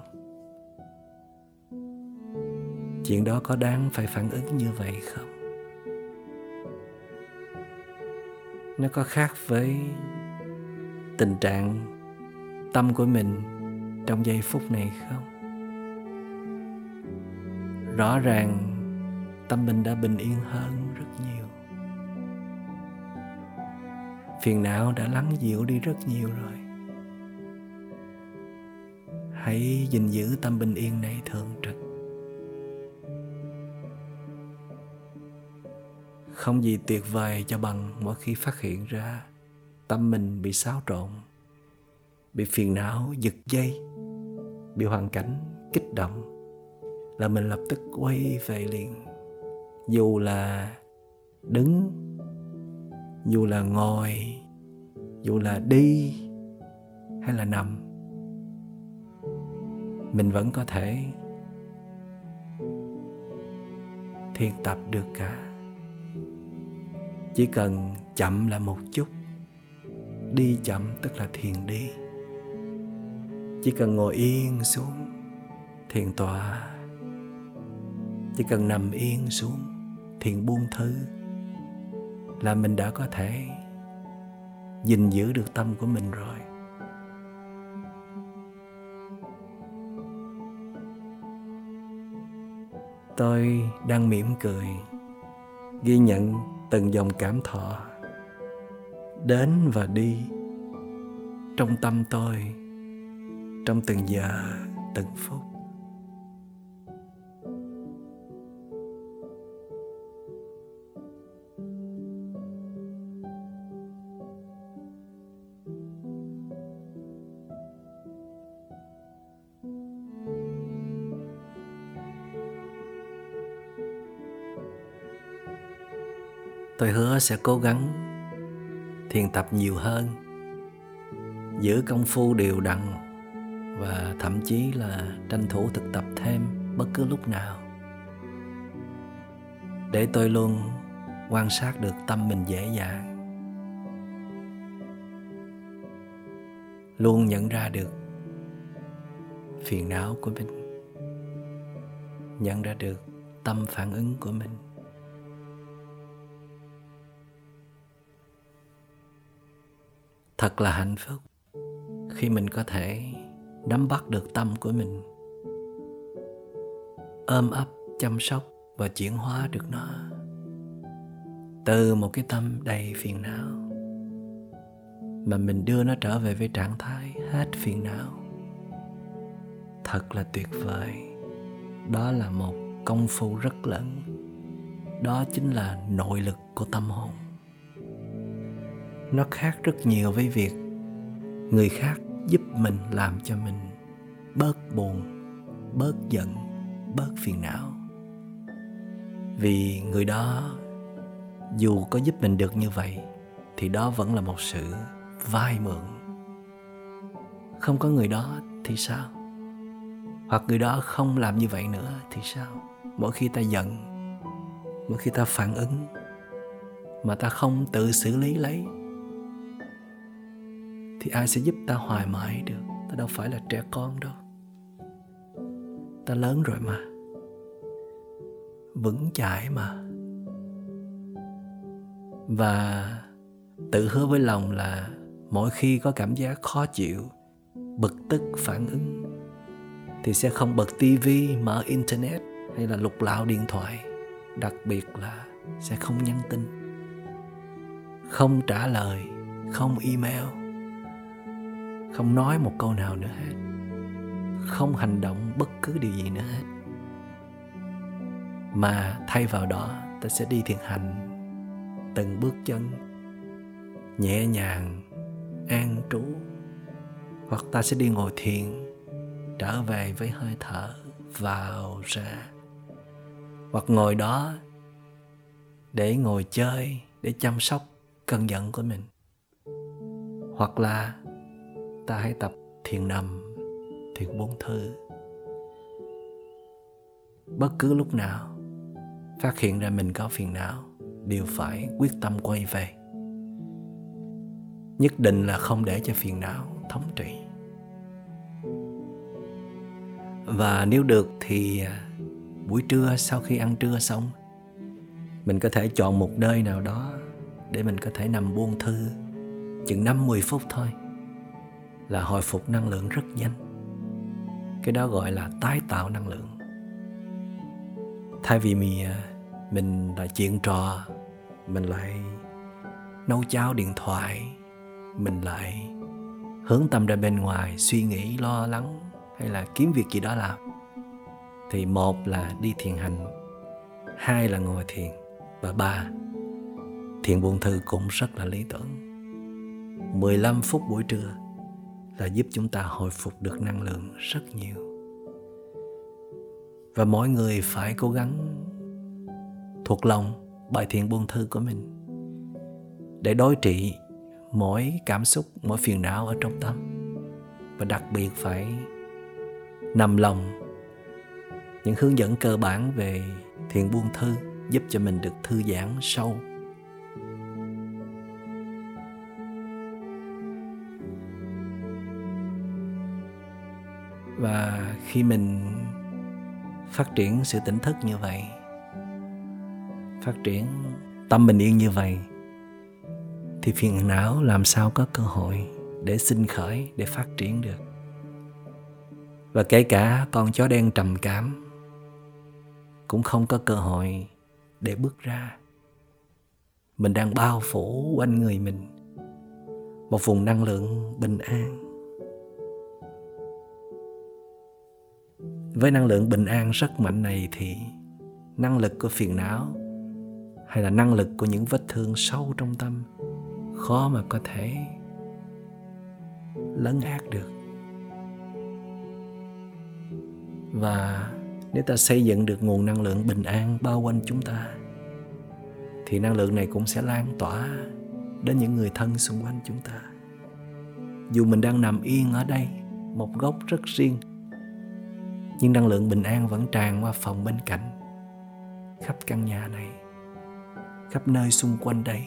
Chuyện đó có đáng phải phản ứng như vậy không? Nó có khác với tình trạng tâm của mình trong giây phút này không? Rõ ràng tâm mình đã bình yên hơn rất nhiều. Phiền não đã lắng dịu đi rất nhiều rồi hãy gìn giữ tâm bình yên này thường trực. Không gì tuyệt vời cho bằng mỗi khi phát hiện ra tâm mình bị xáo trộn, bị phiền não giật dây, bị hoàn cảnh kích động, là mình lập tức quay về liền. Dù là đứng, dù là ngồi, dù là đi hay là nằm mình vẫn có thể thiền tập được cả. Chỉ cần chậm lại một chút, đi chậm tức là thiền đi. Chỉ cần ngồi yên xuống, thiền tọa. Chỉ cần nằm yên xuống, thiền buông thư là mình đã có thể gìn giữ được tâm của mình rồi. Tôi đang mỉm cười, ghi nhận từng dòng cảm thọ đến và đi trong tâm tôi, trong từng giờ, từng phút. Tôi hứa sẽ cố gắng thiền tập nhiều hơn, giữ công phu đều đặn và thậm chí là tranh thủ thực tập thêm bất cứ lúc nào. Để tôi luôn quan sát được tâm mình dễ dàng, luôn nhận ra được phiền não của mình, nhận ra được tâm phản ứng của mình. Thật là hạnh phúc khi mình có thể nắm bắt được tâm của mình, ôm ấp, chăm sóc và chuyển hóa được nó từ một cái tâm đầy phiền não mà mình đưa nó trở về với trạng thái hết phiền não. Thật là tuyệt vời. Đó là một công phu rất lớn. Đó chính là nội lực của tâm hồn nó khác rất nhiều với việc người khác giúp mình làm cho mình bớt buồn, bớt giận, bớt phiền não. Vì người đó dù có giúp mình được như vậy thì đó vẫn là một sự vay mượn. Không có người đó thì sao? Hoặc người đó không làm như vậy nữa thì sao? Mỗi khi ta giận, mỗi khi ta phản ứng mà ta không tự xử lý lấy thì ai sẽ giúp ta hoài mãi được? Ta đâu phải là trẻ con đâu. Ta lớn rồi mà. Vững chãi mà. Và tự hứa với lòng là mỗi khi có cảm giác khó chịu, bực tức phản ứng, thì sẽ không bật tivi mở internet hay là lục lạo điện thoại. Đặc biệt là sẽ không nhắn tin. Không trả lời, không email không nói một câu nào nữa hết. Không hành động bất cứ điều gì nữa hết. Mà thay vào đó, ta sẽ đi thiền hành từng bước chân, nhẹ nhàng, an trú. Hoặc ta sẽ đi ngồi thiền, trở về với hơi thở vào ra. Hoặc ngồi đó để ngồi chơi, để chăm sóc cơn giận của mình. Hoặc là ta hãy tập thiền nằm, thiền buông thư bất cứ lúc nào, phát hiện ra mình có phiền não, đều phải quyết tâm quay về. Nhất định là không để cho phiền não thống trị. Và nếu được thì à, buổi trưa sau khi ăn trưa xong, mình có thể chọn một nơi nào đó để mình có thể nằm buông thư chừng 5-10 phút thôi là hồi phục năng lượng rất nhanh. Cái đó gọi là tái tạo năng lượng. Thay vì mình à, mình lại chuyện trò, mình lại nấu cháo điện thoại, mình lại hướng tâm ra bên ngoài suy nghĩ, lo lắng hay là kiếm việc gì đó làm, thì một là đi thiền hành, hai là ngồi thiền, và ba, thiền buông thư cũng rất là lý tưởng. 15 phút buổi trưa là giúp chúng ta hồi phục được năng lượng rất nhiều. Và mỗi người phải cố gắng thuộc lòng bài thiện buông thư của mình để đối trị mỗi cảm xúc, mỗi phiền não ở trong tâm. Và đặc biệt phải nằm lòng những hướng dẫn cơ bản về thiền buông thư giúp cho mình được thư giãn sâu và khi mình phát triển sự tỉnh thức như vậy, phát triển tâm bình yên như vậy, thì phiền não làm sao có cơ hội để sinh khởi, để phát triển được. Và kể cả con chó đen trầm cảm, cũng không có cơ hội để bước ra. Mình đang bao phủ quanh người mình, một vùng năng lượng bình an. Với năng lượng bình an rất mạnh này thì năng lực của phiền não hay là năng lực của những vết thương sâu trong tâm khó mà có thể lấn át được. Và nếu ta xây dựng được nguồn năng lượng bình an bao quanh chúng ta, thì năng lượng này cũng sẽ lan tỏa đến những người thân xung quanh chúng ta. Dù mình đang nằm yên ở đây, một góc rất riêng nhưng năng lượng bình an vẫn tràn qua phòng bên cạnh. Khắp căn nhà này, khắp nơi xung quanh đây.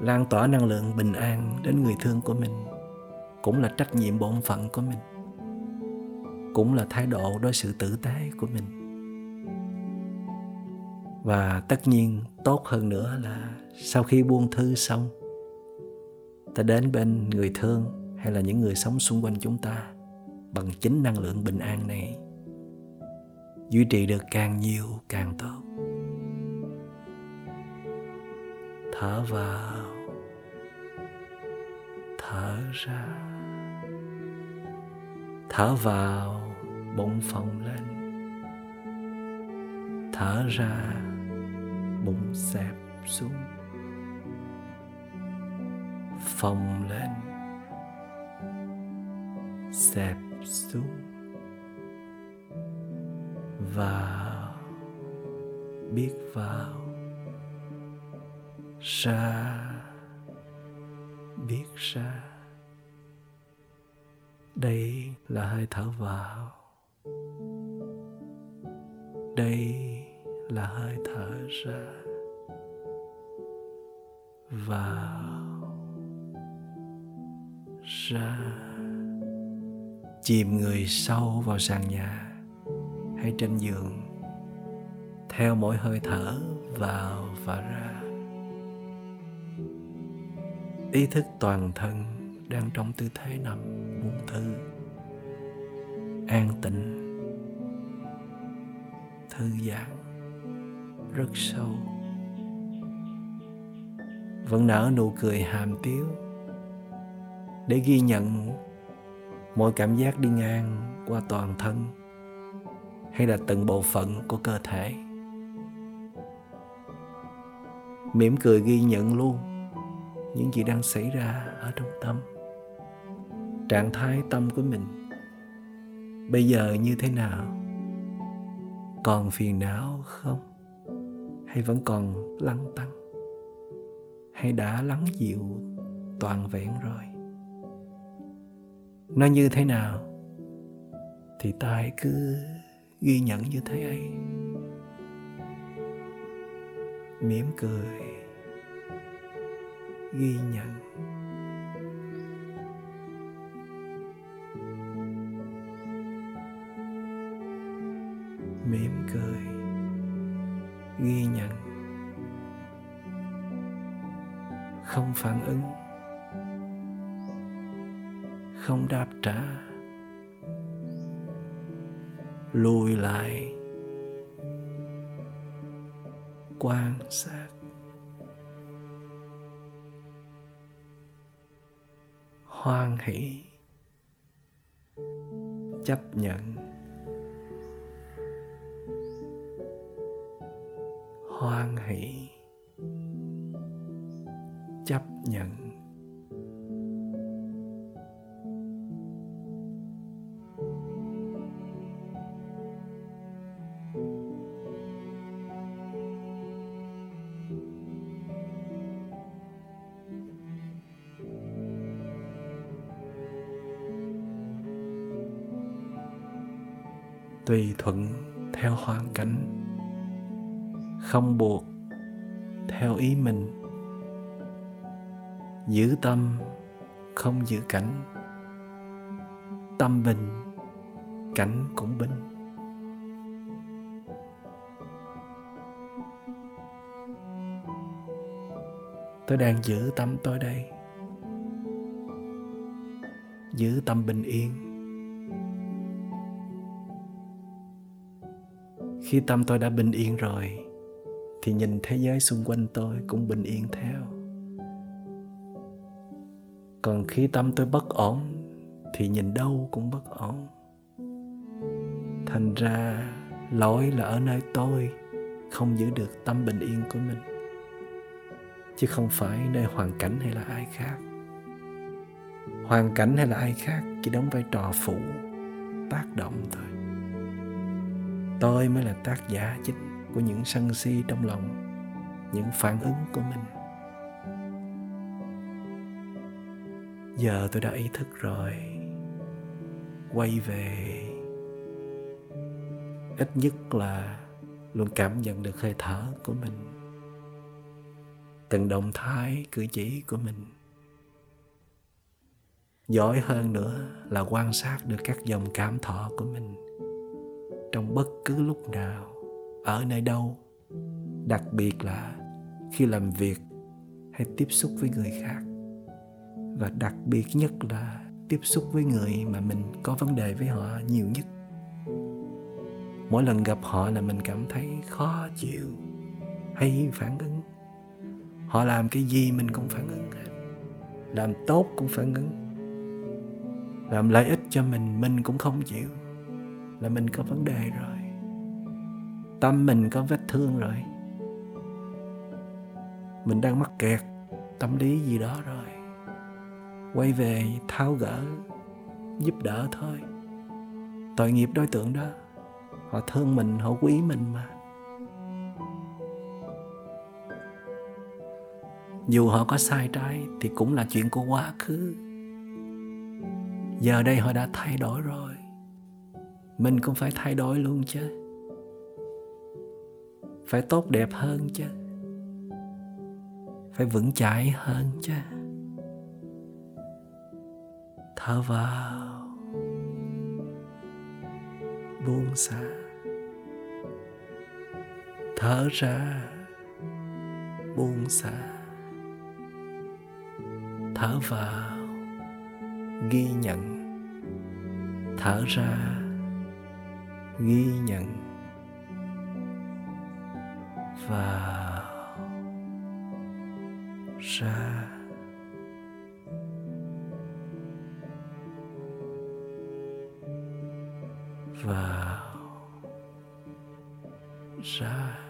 Lan tỏa năng lượng bình an đến người thương của mình, cũng là trách nhiệm bổn phận của mình, cũng là thái độ đối xử tử tế của mình. Và tất nhiên tốt hơn nữa là sau khi buông thư xong ta đến bên người thương hay là những người sống xung quanh chúng ta bằng chính năng lượng bình an này. Duy trì được càng nhiều càng tốt. Thở vào. Thở ra. Thở vào, bụng phồng lên. Thở ra, bụng xẹp xuống phồng lên, xẹp xuống vào biết vào ra biết ra đây là hơi thở vào. Đây là hơi thở ra. Vào ra. Chìm người sâu vào sàn nhà hay trên giường, theo mỗi hơi thở vào và ra. Ý thức toàn thân đang trong tư thế nằm buông thư, an tịnh thư giãn rất sâu. Vẫn nở nụ cười hàm tiếu để ghi nhận mọi cảm giác đi ngang qua toàn thân hay là từng bộ phận của cơ thể. Mỉm cười ghi nhận luôn những gì đang xảy ra ở trong tâm, trạng thái tâm của mình. Bây giờ như thế nào? Còn phiền não không? Hay vẫn còn lăng tăng? Hay đã lắng dịu toàn vẹn rồi? Nó như thế nào thì ta hãy cứ ghi nhận như thế ấy. Mỉm cười, ghi nhận mỉm cười, ghi nhận không phản ứng không đáp trả. Lùi lại. Quan sát. Hoan hỷ. Chấp nhận. Hoan hỷ. Chấp nhận. Thuận theo hoàn cảnh, không buộc theo ý mình. Giữ tâm không giữ cảnh, tâm bình cảnh cũng bình. Tôi đang giữ tâm tôi đây. Giữ tâm bình yên. Khi tâm tôi đã bình yên rồi, thì nhìn thế giới xung quanh tôi cũng bình yên theo. Còn khi tâm tôi bất ổn, thì nhìn đâu cũng bất ổn. Thành ra, lỗi là ở nơi tôi không giữ được tâm bình yên của mình, chứ không phải nơi hoàn cảnh hay là ai khác. Hoàn cảnh hay là ai khác chỉ đóng vai trò phụ, tác động thôi tôi mới là tác giả chính của những sân si trong lòng, những phản ứng của mình. Giờ tôi đã ý thức rồi. Quay về, ít nhất là luôn cảm nhận được hơi thở của mình, từng động thái cử chỉ của mình. Giỏi hơn nữa là quan sát được các dòng cảm thọ của mình trong bất cứ lúc nào, ở nơi đâu. Đặc biệt là khi làm việc hay tiếp xúc với người khác. Và đặc biệt nhất là tiếp xúc với người mà mình có vấn đề với họ nhiều nhất. Mỗi lần gặp họ là mình cảm thấy khó chịu hay phản ứng. Họ làm cái gì mình cũng phản ứng làm tốt cũng phản ứng. Làm lợi ích cho mình mình cũng không chịu là mình có vấn đề rồi. Tâm mình có vết thương rồi. Mình đang mắc kẹt tâm lý gì đó rồi. Quay về tháo gỡ, giúp đỡ thôi. Tội nghiệp đối tượng đó, họ thương mình, họ quý mình mà. Dù họ có sai trái thì cũng là chuyện của quá khứ. Giờ đây họ đã thay đổi rồi mình cũng phải thay đổi luôn chứ. Phải tốt đẹp hơn chứ. Phải vững chãi hơn chứ. Thở vào. Buông xả. Thở ra. Buông xả. Thở vào. Ghi nhận. Thở ra ghi nhận. Vào ra vào ra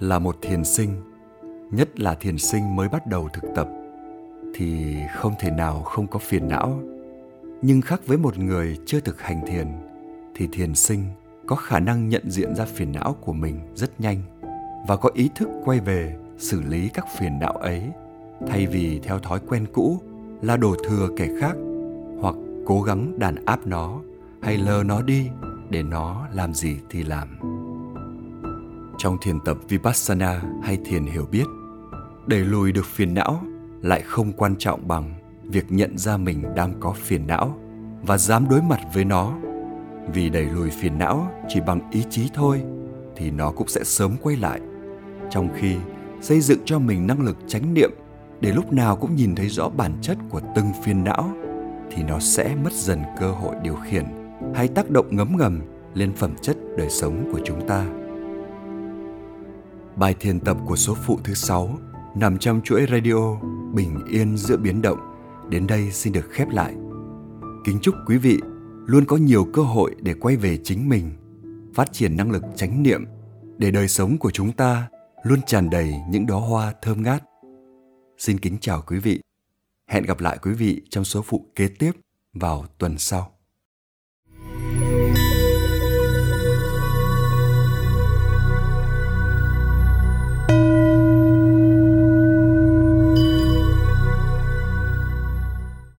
là một thiền sinh, nhất là thiền sinh mới bắt đầu thực tập, thì không thể nào không có phiền não. Nhưng khác với một người chưa thực hành thiền, thì thiền sinh có khả năng nhận diện ra phiền não của mình rất nhanh và có ý thức quay về xử lý các phiền não ấy, thay vì theo thói quen cũ là đổ thừa kẻ khác hoặc cố gắng đàn áp nó hay lờ nó đi để nó làm gì thì làm trong thiền tập vipassana hay thiền hiểu biết. Đẩy lùi được phiền não, lại không quan trọng bằng việc nhận ra mình đang có phiền não và dám đối mặt với nó. Vì đẩy lùi phiền não chỉ bằng ý chí thôi, thì nó cũng sẽ sớm quay lại. Trong khi xây dựng cho mình năng lực chánh niệm, để lúc nào cũng nhìn thấy rõ bản chất của từng phiền não, thì nó sẽ mất dần cơ hội điều khiển hay tác động ngấm ngầm lên phẩm chất đời sống của chúng ta. Bài thiền tập của số phụ thứ 6 nằm trong chuỗi radio Bình yên giữa biến động đến đây xin được khép lại. Kính chúc quý vị luôn có nhiều cơ hội để quay về chính mình, phát triển năng lực chánh niệm để đời sống của chúng ta luôn tràn đầy những đóa hoa thơm ngát. Xin kính chào quý vị. Hẹn gặp lại quý vị trong số phụ kế tiếp vào tuần sau.